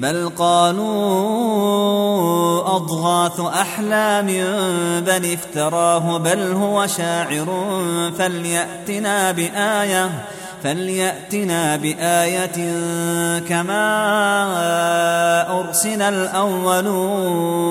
بل قالوا أضغاث أحلام بل افتراه بل هو شاعر فليأتنا بآية فليأتنا بآية كما أرسل الأولون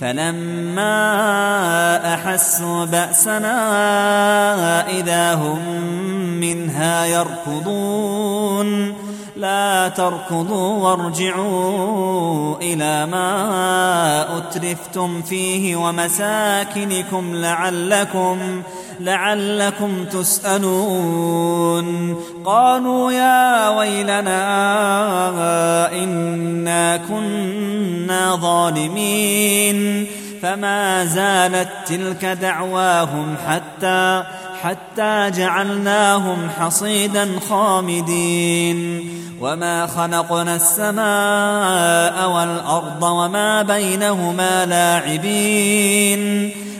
فلما أحسوا بأسنا إذا هم منها يركضون. لا تركضوا وارجعوا إلى ما أترفتم فيه ومساكنكم لعلكم لعلكم تسألون. قالوا يا ويلنا إنا كنا ظالمين. فما زالت تلك دعواهم حتى حتى جعلناهم حصيدا خامدين. وما خلقنا السماء والأرض وما بينهما لاعبين.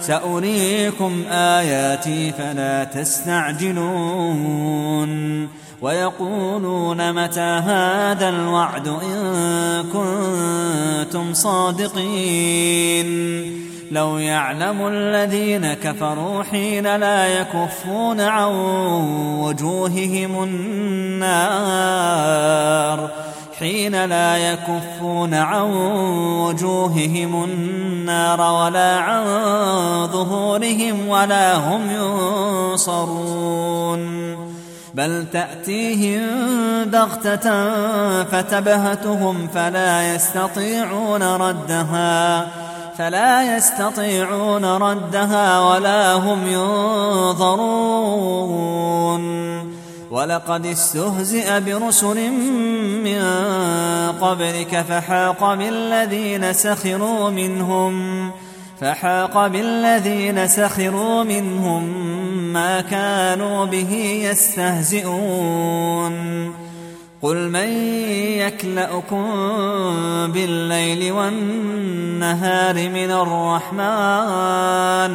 سأريكم آياتي فلا تستعجلون ويقولون متى هذا الوعد إن كنتم صادقين لو يعلم الذين كفروا حين لا يكفون عن وجوههم النار حين لا يكفون عن وجوههم النار ولا عن ظهورهم ولا هم ينصرون. بل تأتيهم بغتة فتبهتهم فلا يستطيعون ردها فلا يستطيعون ردها ولا هم ينظرون. ولقد استهزئ برسل من قبلك فحاق بالذين سخروا منهم فحاق بالذين سخروا منهم ما كانوا به يستهزئون. قل من يكلأكم بالليل والنهار من الرحمن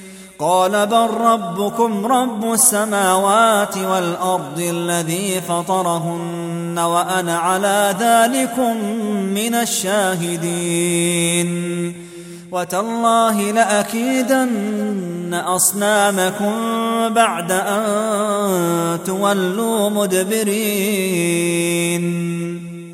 قال بل ربكم رب السماوات والأرض الذي فطرهن وأنا على ذلكم من الشاهدين. وتالله لأكيدن أصنامكم بعد أن تولوا مدبرين.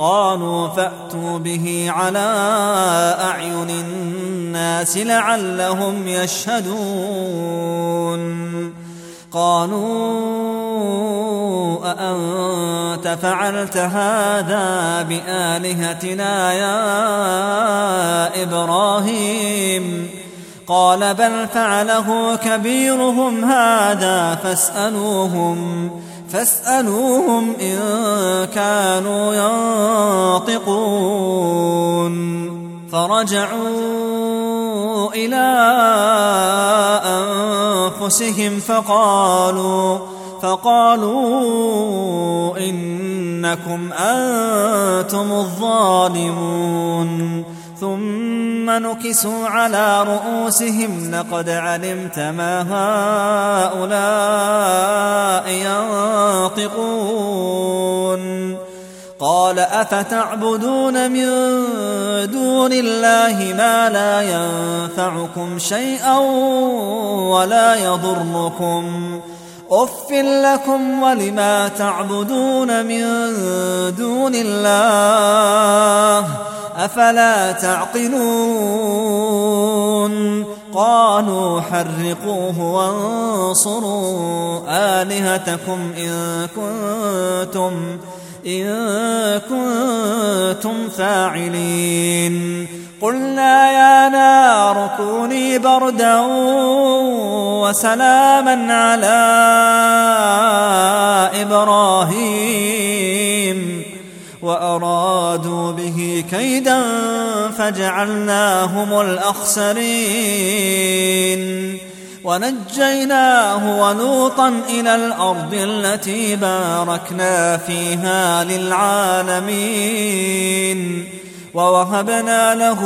قالوا فأتوا به على أعين الناس لعلهم يشهدون. قالوا أأنت فعلت هذا بآلهتنا يا إبراهيم؟ قال بل فعله كبيرهم هذا فاسألوهم. فاسألوهم إن كانوا ينطقون. فرجعوا إلى أنفسهم فقالوا فقالوا إنكم أنتم الظالمون. ثم نكسوا على رؤوسهم لقد علمت ما هؤلاء ينطقون. قال أفتعبدون من دون الله ما لا ينفعكم شيئا ولا يضركم. أف لكم ولما تعبدون من دون الله؟ أفلا تعقلون؟ قالوا حرقوه وانصروا آلهتكم إن كنتم إن كنتم فاعلين. قلنا يا نار كوني بردا وسلاما على إبراهيم. وأرادوا به كيدا فجعلناهم الأخسرين. ونجيناه ولوطا إلى الأرض التي باركنا فيها للعالمين. ووهبنا له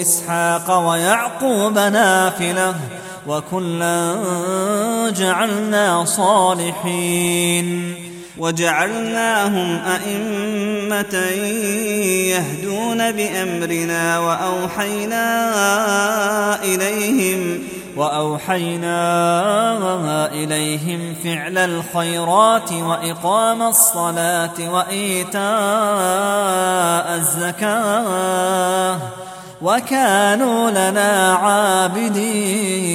إسحاق ويعقوب نافلة وكلا جعلنا صالحين. وجعلناهم أئمة يهدون بأمرنا وأوحينا إليهم وأوحينا إليهم فعل الخيرات وإقام الصلاة وإيتاء الزكاة وكانوا لنا عابدين.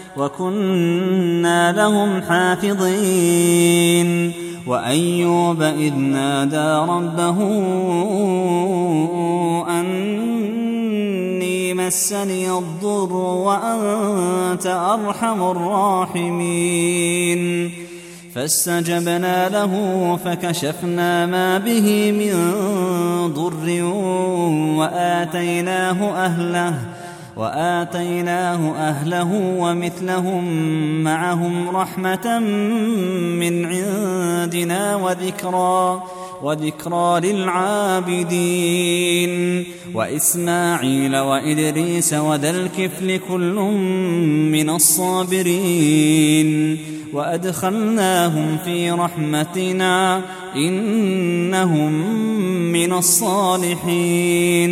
وكنا لهم حافظين. وأيوب إذ نادى ربه أني مسني الضر وأنت أرحم الراحمين. فاستجبنا له فكشفنا ما به من ضر وآتيناه أهله. وآتيناه أهله ومثلهم معهم رحمة من عندنا وذكرى وذكرى للعابدين. وإسماعيل وإدريس وذا الكفل كل من الصابرين. وأدخلناهم في رحمتنا إنهم من الصالحين.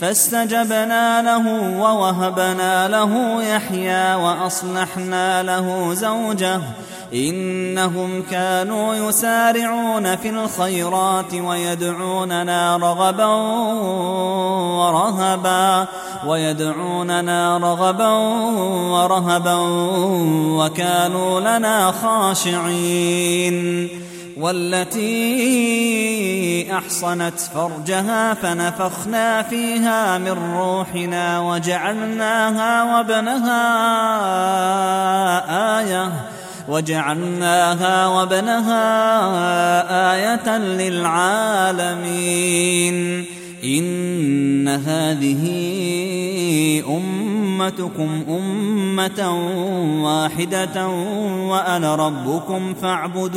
فاستجبنا له ووهبنا له يحيى وأصلحنا له زوجه. إنهم كانوا يسارعون في الخيرات ويدعوننا رغبا ورهبا ويدعوننا رغبا ورهبا وكانوا لنا خاشعين. والتي أحصنت فرجها فنفخنا فيها من روحنا وجعلناها وابنها آية وجعلناها وابنها آية للعالمين. إن هذه أمتكم أمة واحدة وأنا ربكم فاعبدون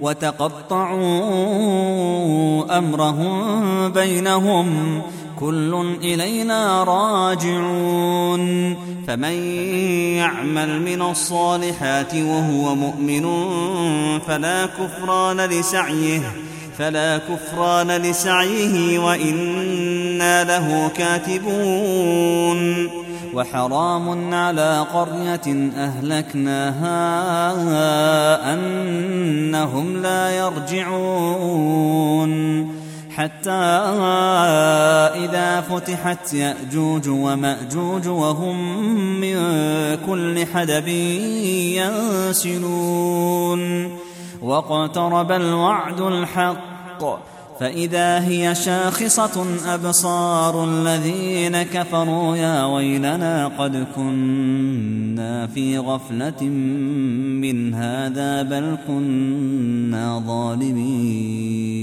وتقطعوا أمرهم بينهم كل إلينا راجعون فمن يعمل من الصالحات وهو مؤمن فلا كفران لسعيه فلا كفران لسعيه له كاتبون وحرام على قريه اهلكناها انهم لا يرجعون حتى إذا فتحت يأجوج ومأجوج وهم من كل حدب ينسلون واقترب الوعد الحق فإذا هي شاخصة أبصار الذين كفروا يا ويلنا قد كنا في غفلة من هذا بل كنا ظالمين.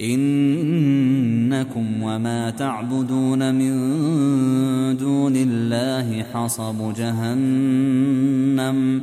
إنكم وما تعبدون من دون الله حصب جهنم.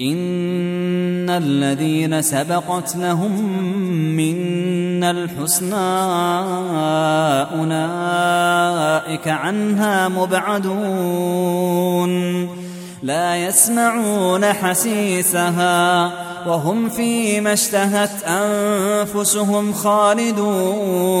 إن الذين سبقت لهم منا الحسنى أولئك عنها مبعدون لا يسمعون حسيسها وهم فيما اشتهت أنفسهم خالدون